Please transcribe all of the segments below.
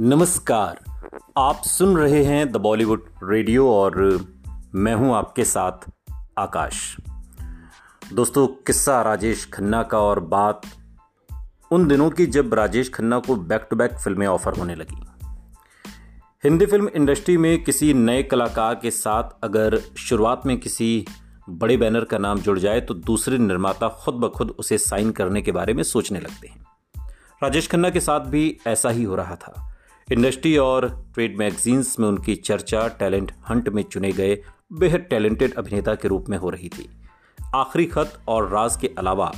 नमस्कार। आप सुन रहे हैं द बॉलीवुड रेडियो और मैं हूँ आपके साथ आकाश। दोस्तों, किस्सा राजेश खन्ना का और बात उन दिनों की जब राजेश खन्ना को बैक टू बैक फ़िल्में ऑफ़र होने लगी। हिंदी फ़िल्म इंडस्ट्री में किसी नए कलाकार के साथ अगर शुरुआत में किसी बड़े बैनर का नाम जुड़ जाए तो दूसरे निर्माता खुद ब खुद उसे साइन करने के बारे में सोचने लगते हैं। राजेश खन्ना के साथ भी ऐसा ही हो रहा था। इंडस्ट्री और ट्रेड मैगजीन्स में उनकी चर्चा, टैलेंट हंट में चुने गए बेहद टैलेंटेड अभिनेता के रूप में हो रही थी। आखिरी खत और राज के अलावा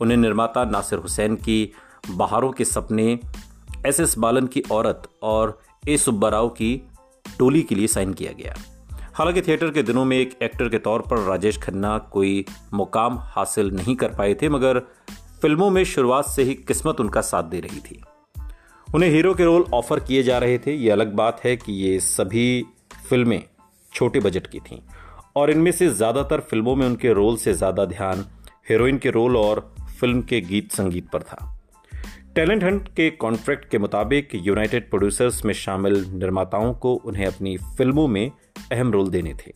उन्हें निर्माता नासिर हुसैन की बहारों के सपने, एस एस बालन की औरत और ए सुब्बा राव की टोली के लिए साइन किया गया। हालाँकि थिएटर के दिनों में एक एक्टर के तौर पर राजेश खन्ना कोई मुकाम हासिल नहीं कर पाए थे, मगर फ़िल्मों में शुरुआत से ही किस्मत उनका साथ दे रही थी। उन्हें हीरो के रोल ऑफ़र किए जा रहे थे। ये अलग बात है कि ये सभी फ़िल्में छोटे बजट की थीं और इनमें से ज़्यादातर फ़िल्मों में उनके रोल से ज़्यादा ध्यान हीरोइन के रोल और फ़िल्म के गीत संगीत पर था। टैलेंट हंट के कॉन्ट्रैक्ट के मुताबिक यूनाइटेड प्रोड्यूसर्स में शामिल निर्माताओं को उन्हें अपनी फ़िल्मों में अहम रोल देने थे।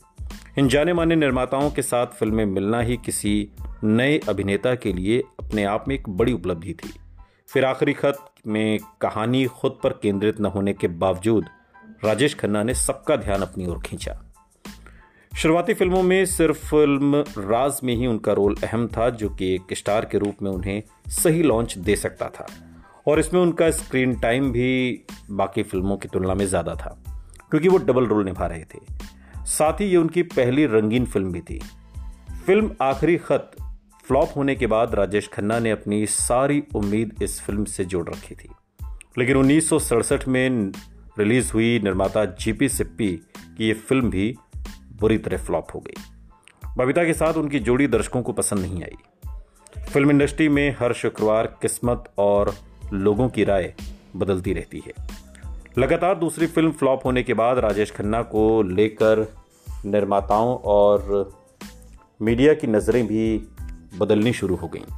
इन जाने माने निर्माताओं के साथ फ़िल्में मिलना ही किसी नए अभिनेता के लिए अपने आप में एक बड़ी उपलब्धि थी। फिर आखिरी खत में कहानी खुद पर केंद्रित न होने के बावजूद राजेश खन्ना ने सबका ध्यान अपनी ओर खींचा। शुरुआती फ़िल्मों में सिर्फ़ फ़िल्म राज में ही उनका रोल अहम था, जो कि एक स्टार के रूप में उन्हें सही लॉन्च दे सकता था। और इसमें उनका स्क्रीन टाइम भी बाकी फ़िल्मों की तुलना में ज़्यादा था, क्योंकि वो डबल रोल निभा रहे थे। साथ ही ये उनकी पहली रंगीन फ़िल्म भी थी। फ़िल्म आखिरी खत फ्लॉप होने के बाद राजेश खन्ना ने अपनी सारी उम्मीद इस फ़िल्म से जोड़ रखी थी। लेकिन उन्नीस सौ सड़सठ में रिलीज़ हुई निर्माता जीपी सिप्पी की ये फ़िल्म भी बुरी तरह फ्लॉप हो गई। बबीता के साथ उनकी जोड़ी दर्शकों को पसंद नहीं आई। फ़िल्म इंडस्ट्री में हर शुक्रवार किस्मत और लोगों की राय बदलती रहती है। लगातार दूसरी फ़िल्म फ्लॉप होने के बाद राजेश खन्ना को लेकर निर्माताओं और मीडिया की नज़रें भी बदलनी शुरू हो गईं।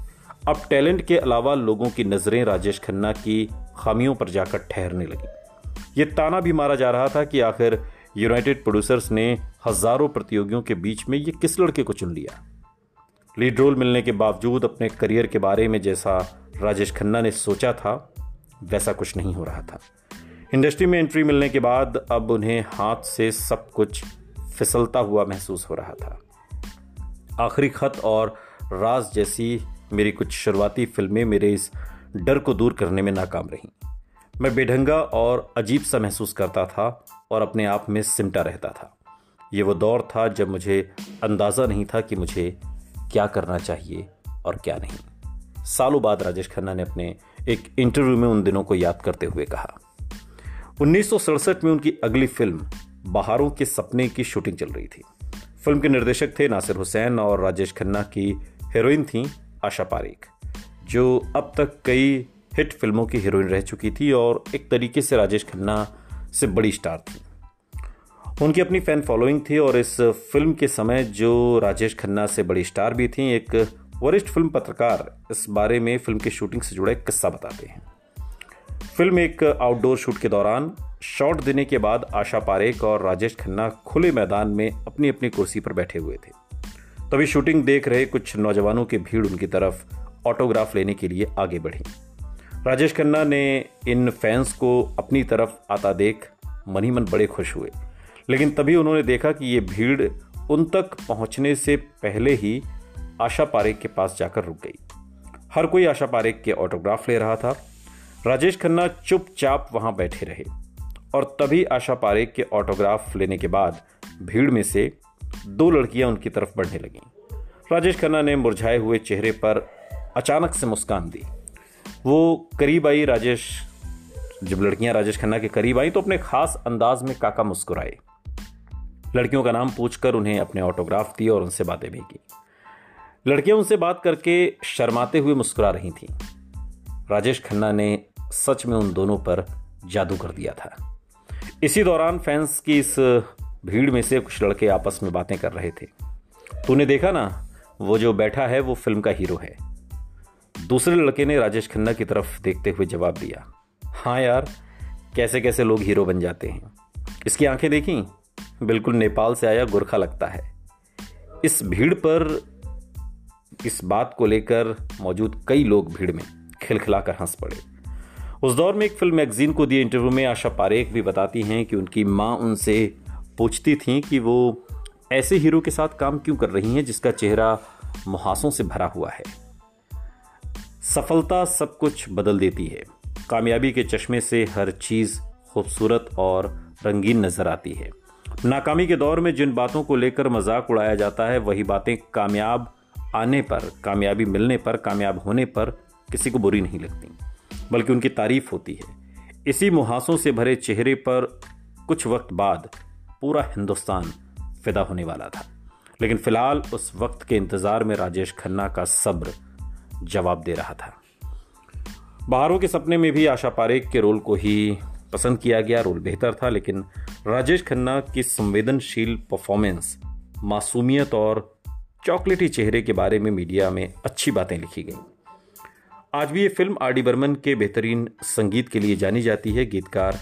अब टैलेंट के अलावा लोगों की नज़रें राजेश खन्ना की खामियों पर जाकर ठहरने लगी। ये ताना भी मारा जा रहा था कि आखिर यूनाइटेड प्रोड्यूसर्स ने हज़ारों प्रतियोगियों के बीच में ये किस लड़के को चुन लिया? लीड रोल मिलने के बावजूद अपने करियर के बारे में जैसा राजेश खन्ना ने सोचा था, वैसा कुछ नहीं हो रहा था। इंडस्ट्री में एंट्री मिलने के बाद अब उन्हें हाथ से सब कुछ फिसलता हुआ महसूस हो रहा था। आखिरी खत और राज जैसी मेरी कुछ शुरुआती फ़िल्में मेरे इस डर को दूर करने में नाकाम रहीं। मैं बेढंगा और अजीब सा महसूस करता था और अपने आप में सिमटा रहता था। ये वो दौर था जब मुझे अंदाज़ा नहीं था कि मुझे क्या करना चाहिए और क्या नहीं। सालों बाद राजेश खन्ना ने अपने एक इंटरव्यू में उन दिनों को याद करते हुए कहा, उन्नीस सौ सड़सठ में उनकी अगली फ़िल्म, बहारों के सपने की शूटिंग चल रही थी। फ़िल्म के निर्देशक थे नासिर हुसैन और राजेश खन्ना की हीरोइन थी आशा पारेख, जो अब तक कई हिट फ़िल्मों की हीरोइन रह चुकी थी और एक तरीके से राजेश खन्ना से बड़ी स्टार थी। उनकी अपनी फ़ैन फॉलोइंग थी और इस फ़िल्म के समय जो राजेश खन्ना से बड़ी स्टार भी थी, एक वरिष्ठ फ़िल्म पत्रकार इस बारे में फ़िल्म की शूटिंग से जुड़ा एक किस्सा बताते हैं। फ़िल्म एक आउटडोर शूट के दौरान शॉट देने के बाद आशा पारेख और राजेश खन्ना खुले मैदान में अपनी अपनी कुर्सी पर बैठे हुए थे। तभी शूटिंग देख रहे कुछ नौजवानों की भीड़ उनकी तरफ़ ऑटोग्राफ लेने के लिए आगे बढ़ी। राजेश खन्ना ने इन फैंस को अपनी तरफ़ आता देख मनी मन बड़े खुश हुए। लेकिन तभी उन्होंने देखा कि ये भीड़ उन तक पहुँचने से पहले ही आशा पारेख के पास जाकर रुक गई। हर कोई आशा पारेख के ऑटोग्राफ ले रहा था। राजेश खन्ना चुपचाप वहाँ बैठे रहे और तभी आशा पारेख के ऑटोग्राफ लेने के बाद भीड़ में से दो लड़कियाँ उनकी तरफ़ बढ़ने लगीं। राजेश खन्ना ने मुरझाए हुए चेहरे पर अचानक से मुस्कान दी। वो करीब आई राजेश, जब लड़कियाँ राजेश खन्ना के करीब आई तो अपने खास अंदाज में काका मुस्कुराए। लड़कियों का नाम पूछकर उन्हें अपने ऑटोग्राफ दिए और उनसे बातें भी की। लड़कियाँ उनसे बात करके शर्माते हुए मुस्कुरा रही थीं। राजेश खन्ना ने सच में उन दोनों पर जादू कर दिया था। इसी दौरान फैंस की इस भीड़ में से कुछ लड़के आपस में बातें कर रहे थे। तूने देखा ना, वो जो बैठा है, वो फ़िल्म का हीरो है। दूसरे लड़के ने राजेश खन्ना की तरफ़ देखते हुए जवाब दिया हाँ यार, कैसे कैसे लोग हीरो बन जाते हैं। इसकी आँखें देखी? बिल्कुल नेपाल से आया, गुरखा लगता है। इस भीड़ पर, इस बात को लेकर मौजूद कई लोग भीड़ में खिलखिलाकर हंस पड़े। उस दौर में एक फ़िल्म मैगजीन को दिए इंटरव्यू में आशा पारेख भी बताती हैं कि उनकी माँ उनसे पूछती थी कि वो ऐसे हीरो के साथ काम क्यों कर रही हैं जिसका चेहरा मुहासों से भरा हुआ है? सफलता सब कुछ बदल देती है। कामयाबी के चश्मे से हर चीज़ खूबसूरत और रंगीन नज़र आती है। नाकामी के दौर में जिन बातों को लेकर मज़ाक उड़ाया जाता है, वही बातें कामयाब आने पर, कामयाबी मिलने पर, कामयाब होने पर किसी को बुरी नहीं लगती, बल्कि उनकी तारीफ़ होती है। इसी मुहासों से भरे चेहरे पर कुछ वक्त बाद पूरा हिंदुस्तान फिदा होने वाला था। लेकिन फ़िलहाल उस वक्त के इंतज़ार में राजेश खन्ना का सब्र जवाब दे रहा था। बाहरों के सपने में भी आशा पारेख के रोल को ही पसंद किया गया, रोल बेहतर था, लेकिन राजेश खन्ना की संवेदनशील परफॉर्मेंस मासूमियत और चॉकलेटी चेहरे के बारे में मीडिया में अच्छी बातें लिखी गई। आज भी ये फ़िल्म आर डी बर्मन के बेहतरीन संगीत के लिए जानी जाती है। गीतकार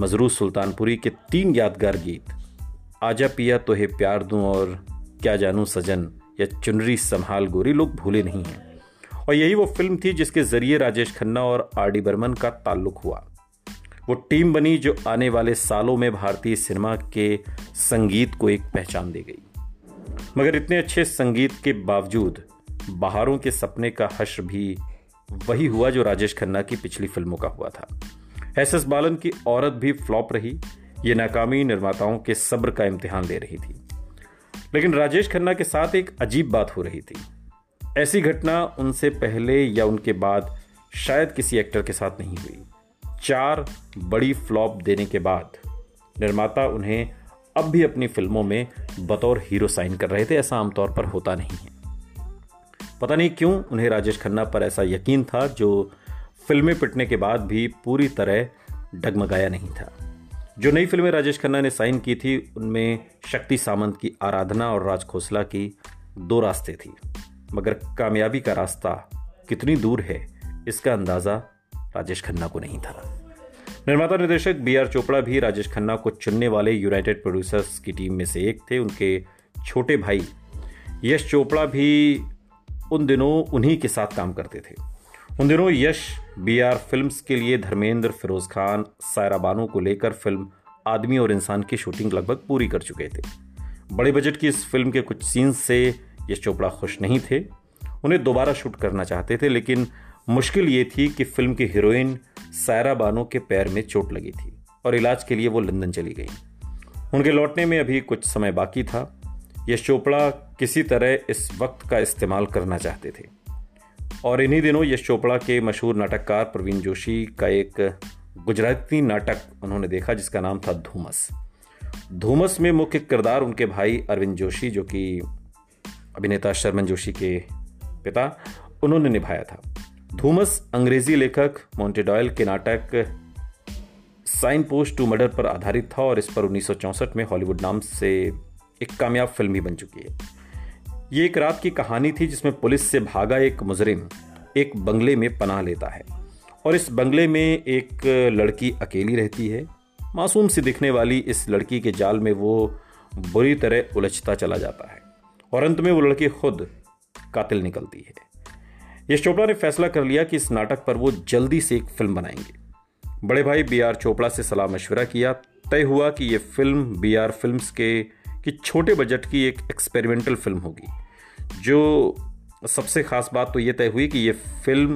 मजरू सुल्तानपुरी के तीन यादगार गीत, आजा पिया तो है प्यार दूँ और क्या जानू सजन, या चुनरी संभाल गोरी लोग भूले नहीं हैं। और यही वो फ़िल्म थी जिसके ज़रिए राजेश खन्ना और आर डी बर्मन का ताल्लुक हुआ। वो टीम बनी जो आने वाले सालों में भारतीय सिनेमा के संगीत को एक पहचान दे गई। मगर इतने अच्छे संगीत के बावजूद बहारों के सपने का हश्र भी वही हुआ जो राजेश खन्ना की पिछली फ़िल्मों का हुआ था। एस एस बालन की औरत भी फ्लॉप रही, ये नाकामी निर्माताओं के सब्र का इम्तिहान ले रही थी। लेकिन राजेश खन्ना के साथ एक अजीब बात हो रही थी। ऐसी घटना उनसे पहले या उनके बाद शायद किसी एक्टर के साथ नहीं हुई। चार बड़ी फ्लॉप देने के बाद निर्माता उन्हें अब भी अपनी फ़िल्मों में बतौर हीरो साइन कर रहे थे, ऐसा आमतौर पर होता नहीं है। पता नहीं क्यों उन्हें राजेश खन्ना पर ऐसा यकीन था, जो फ़िल्में पिटने के बाद भी पूरी तरह डगमगाया नहीं था। जो नई फ़िल्में राजेश खन्ना ने साइन की थी, उनमें शक्ति सामंत की आराधना और राज खोसला की दो रास्ते थी। मगर कामयाबी का रास्ता कितनी दूर है, इसका अंदाज़ा राजेश खन्ना को नहीं था। निर्माता निर्देशक बी आर चोपड़ा भी राजेश खन्ना को चुनने वाले यूनाइटेड प्रोड्यूसर्स की टीम में से एक थे, उनके छोटे भाई यश चोपड़ा भी उन दिनों उन्हीं के साथ काम करते थे। उन दिनों यश बी आर फ़िल्म के लिए धर्मेंद्र फिरोज खान, सायरा बानो को लेकर फ़िल्म आदमी और इंसान की शूटिंग लगभग पूरी कर चुके थे। बड़े बजट की इस फ़िल्म के कुछ सीन्स से यश चोपड़ा खुश नहीं थे। उन्हें दोबारा शूट करना चाहते थे, लेकिन मुश्किल ये थी कि फ़िल्म की हीरोइन सायरा बानो के पैर में चोट लगी थी और इलाज के लिए वो लंदन चली गई। उनके लौटने में अभी कुछ समय बाकी था। यश चोपड़ा किसी तरह इस वक्त का इस्तेमाल करना चाहते थे। और इन्हीं दिनों यश चोपड़ा के मशहूर नाटककार प्रवीण जोशी का एक गुजराती नाटक उन्होंने देखा, जिसका नाम था धूमस। धूमस में मुख्य किरदार उनके भाई अरविंद जोशी, जो कि अभिनेता शर्मन जोशी के पिता, उन्होंने निभाया था। धूमस अंग्रेज़ी लेखक मोन्टेडॉयल के नाटक साइन पोस्ट टू मर्डर पर आधारित था और इस पर उन्नीस सौ चौंसठ में हॉलीवुड नाम से एक कामयाब फ़िल्म भी बन चुकी है। ये एक रात की कहानी थी जिसमें पुलिस से भागा एक मुजरिम एक बंगले में पनाह लेता है। और इस बंगले में एक लड़की अकेली रहती है। मासूम सी दिखने वाली इस लड़की के जाल में वो बुरी तरह उलझता चला जाता है। और अंत में वो लड़की खुद कातिल निकलती है। यश चोपड़ा ने फैसला कर लिया कि इस नाटक पर वो जल्दी से एक फ़िल्म बनाएँगे। बड़े भाई बी आर चोपड़ा से सलाह मशवरा किया। तय हुआ कि ये फ़िल्म बी आर फ़िल्म के कि छोटे बजट की एक एक्सपेरिमेंटल फ़िल्म होगी। जो सबसे ख़ास बात तो ये तय हुई कि ये फ़िल्म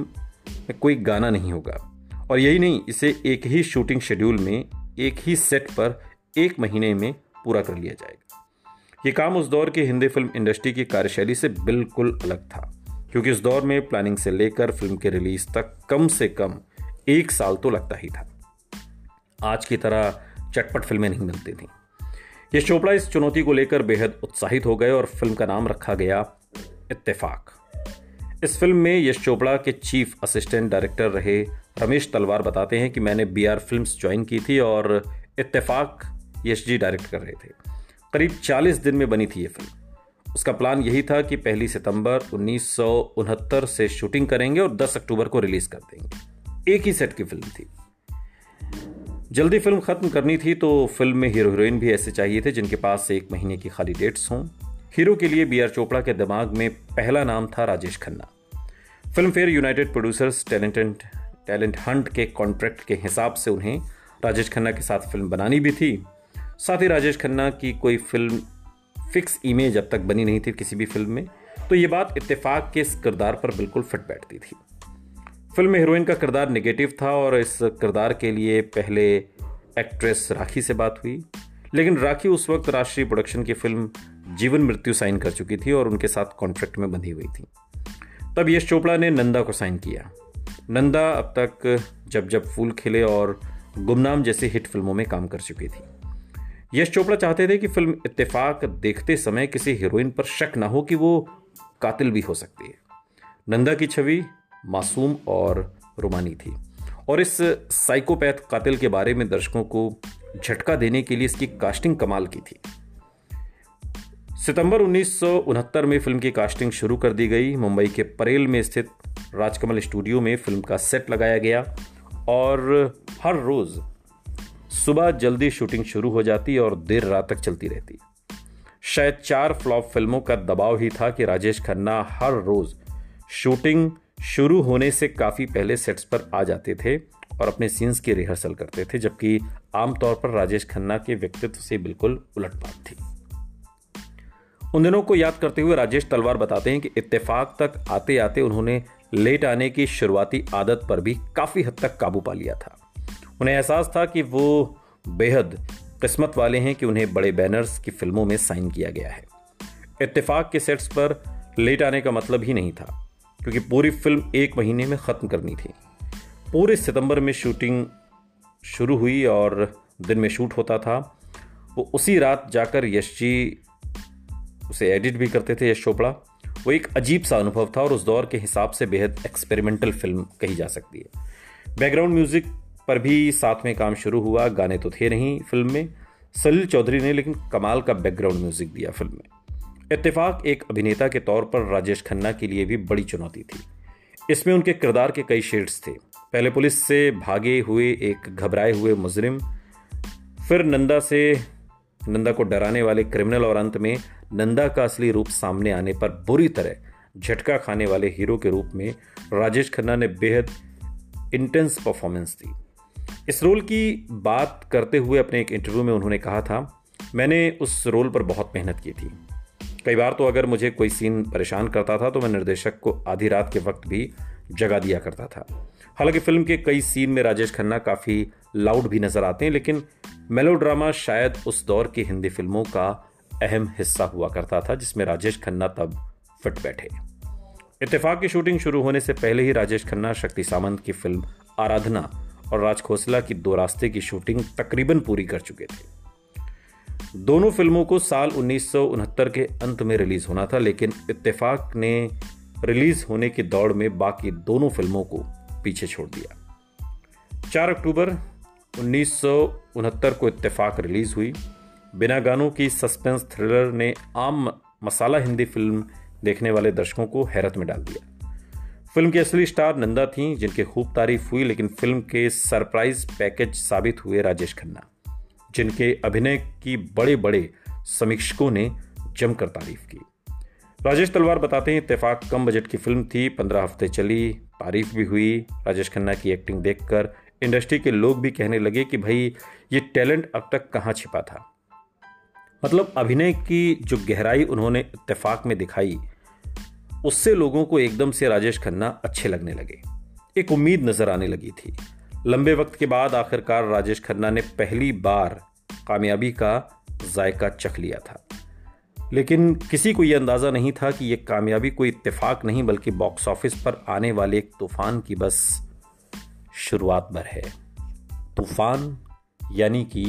में कोई गाना नहीं होगा। और यही नहीं, इसे एक ही शूटिंग शेड्यूल में, एक ही सेट पर एक महीने में पूरा कर लिया जाएगा। ये काम उस दौर की हिंदी फ़िल्म इंडस्ट्री की कार्यशैली से बिल्कुल अलग था। क्योंकि उस दौर में प्लानिंग से लेकर फ़िल्म के रिलीज़ तक कम से कम एक साल तो लगता ही था। आज की तरह चटपट फ़िल्में नहीं मिलती थी। यश चोपड़ा इस चुनौती को लेकर बेहद उत्साहित हो गए और फ़िल्म का नाम रखा गया इत्तेफाक। इस फ़िल्म में यश चोपड़ा के चीफ असिस्टेंट डायरेक्टर रहे रमेश तलवार बताते हैं कि मैंने बी आर फ़िल्म ज्वाइन की थी और इत्तेफाक यश जी डायरेक्ट कर रहे थे। करीब 40 दिन में बनी थी ये फ़िल्म। उसका प्लान यही था कि पहली सितंबर उन्नीस सौ उनहत्तर से शूटिंग करेंगे और 10 अक्टूबर को रिलीज़ कर देंगे। एक ही सेट की फ़िल्म थी। जल्दी फ़िल्म ख़त्म करनी थी तो फ़िल्म में हीरो हीरोइन भी ऐसे चाहिए थे जिनके पास एक महीने की खाली डेट्स हों। हीरो के लिए बी आर चोपड़ा के दिमाग में पहला नाम था Rajesh Khanna. Filmfare United Producers talented talent hunt के कॉन्ट्रैक्ट के हिसाब से उन्हें राजेश खन्ना के साथ फ़िल्म बनानी भी थी। साथ ही राजेश खन्ना की कोई फ़िल्म फिक्स इमेज अब तक बनी नहीं थी किसी भी फ़िल्म में तो ये बात इत्तेफाक के इस किरदार पर बिल्कुल फिट बैठती थी। फ़िल्म में हीरोइन का किरदार नेगेटिव था और इस किरदार के लिए पहले एक्ट्रेस राखी से बात हुई। लेकिन राखी उस वक्त राष्ट्रीय प्रोडक्शन की फ़िल्म जीवन मृत्यु साइन कर चुकी थी और उनके साथ कॉन्ट्रैक्ट में बंधी हुई थी। तब यश चोपड़ा ने नंदा को साइन किया। नंदा अब तक जब जब फूल खिले और गुमनाम जैसी हिट फ़िल्मों में काम कर चुकी थी। यश चोपड़ा चाहते थे कि फ़िल्म इत्तेफाक देखते समय किसी हीरोइन पर शक ना हो कि वो कातिल भी हो सकती है। नंदा की छवि मासूम और रोमानी थी। और इस साइकोपैथ कातिल के बारे में दर्शकों को झटका देने के लिए इसकी कास्टिंग कमाल की थी। सितंबर उन्नीस सौ उनहत्तर में फ़िल्म की कास्टिंग शुरू कर दी गई। मुंबई के परेल में स्थित राजकमल स्टूडियो में फ़िल्म का सेट लगाया गया और हर रोज सुबह जल्दी शूटिंग शुरू हो जाती और देर रात तक चलती रहती। शायद चार फ्लॉप फ़िल्मों का दबाव ही था कि राजेश खन्ना हर रोज शूटिंग शुरू होने से काफ़ी पहले सेट्स पर आ जाते थे और अपने सीन्स की रिहर्सल करते थे, जबकि आमतौर पर राजेश खन्ना के व्यक्तित्व से बिल्कुल उलट बात थी। उन दिनों को याद करते हुए राजेश तलवार बताते हैं कि इत्तेफाक तक आते आते उन्होंने लेट आने की शुरुआती आदत पर भी काफ़ी हद तक काबू पा लिया था। उन्हें एहसास था कि वो बेहद किस्मत वाले हैं कि उन्हें बड़े बैनर्स की फ़िल्मों में साइन किया गया है। इत्तेफाक के सेट्स पर लेट आने का मतलब ही नहीं था। क्योंकि पूरी फ़िल्म एक महीने में ख़त्म करनी थी। पूरे सितंबर में शूटिंग शुरू हुई और दिन में शूट होता था। वो उसी रात जाकर यश जी उसे एडिट भी करते थे, यश चोपड़ा। वो एक अजीब सा अनुभव था और उस दौर के हिसाब से बेहद एक्सपेरिमेंटल फ़िल्म कही जा सकती है। बैकग्राउंड म्यूज़िक पर भी साथ में काम शुरू हुआ, गाने तो थे नहीं फ़िल्म में। सलील चौधरी ने लेकिन कमाल का बैकग्राउंड म्यूज़िक दिया फ़िल्म में। इत्तेफाक एक अभिनेता के तौर पर राजेश खन्ना के लिए भी बड़ी चुनौती थी। इसमें उनके किरदार के कई शेड्स थे। पहले पुलिस से भागे हुए एक घबराए हुए मुजरिम, फिर नंदा से, नंदा को डराने वाले क्रिमिनल और अंत में नंदा का असली रूप सामने आने पर बुरी तरह झटका खाने वाले हीरो के रूप में राजेश खन्ना ने बेहद इंटेंस परफॉर्मेंस दी। इस रोल की बात करते हुए अपने एक इंटरव्यू में उन्होंने कहा था, मैंने उस रोल पर बहुत मेहनत की थी। कई बार तो अगर मुझे कोई सीन परेशान करता था तो मैं निर्देशक को आधी रात के वक्त भी जगा दिया करता था। हालाँकि फ़िल्म के कई सीन में राजेश खन्ना काफ़ी लाउड भी नज़र आते हैं, लेकिन मेलोड्रामा शायद उस दौर की हिंदी फ़िल्मों का अहम हिस्सा हुआ करता था, जिसमें राजेश खन्ना तब फिट बैठे। इत्तेफाक की शूटिंग शुरू होने से पहले ही राजेश खन्ना, शक्ति सामंत की फ़िल्म आराधना और राज खोसला की दो रास्ते की शूटिंग तकरीबन पूरी कर चुके थे। दोनों फ़िल्मों को साल उन्नीस सौ उनहत्तर के अंत में रिलीज़ होना था, लेकिन इत्तेफाक ने रिलीज़ होने की दौड़ में बाकी दोनों फ़िल्मों को पीछे छोड़ दिया। 4 अक्टूबर उन्नीस सौ उनहत्तर को इत्तेफाक रिलीज़ हुई। बिना गानों की सस्पेंस थ्रिलर ने आम मसाला हिंदी फ़िल्म देखने वाले दर्शकों को हैरत में डाल दिया। फ़िल्म की असली स्टार नंदा थी, जिनकी खूब तारीफ़ हुई, लेकिन फ़िल्म के सरप्राइज़ पैकेज साबित हुए राजेश खन्ना। जिनके अभिनय की बड़े बड़े समीक्षकों ने जमकर तारीफ़ की। राजेश तलवार बताते हैं इतफाक कम बजट की फ़िल्म थी, पंद्रह हफ़्ते चली, तारीफ़ भी हुई। राजेश खन्ना की एक्टिंग देखकर इंडस्ट्री के लोग भी कहने लगे कि भाई, ये टैलेंट अब तक कहाँ छिपा था? मतलब अभिनय की जो गहराई उन्होंने इतफाक में दिखाई, उससे लोगों को एकदम से राजेश खन्ना अच्छे लगने लगे। एक उम्मीद नज़र आने लगी थी। लंबे वक्त के बाद आखिरकार राजेश खन्ना ने पहली बार कामयाबी का जायका चख लिया था। लेकिन किसी को यह अंदाज़ा नहीं था कि यह कामयाबी कोई इत्तेफाक नहीं, बल्कि बॉक्स ऑफ़िस पर आने वाले एक तूफ़ान की बस शुरुआत भर है। तूफ़ान यानी कि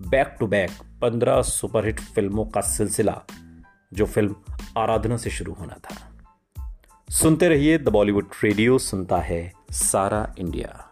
बैक टू बैक पंद्रह सुपरहिट फ़िल्मों का सिलसिला, जो फ़िल्म आराधना से शुरू होना था। सुनते रहिए द बॉलीवुड रेडियो, सुनता है सारा इंडिया।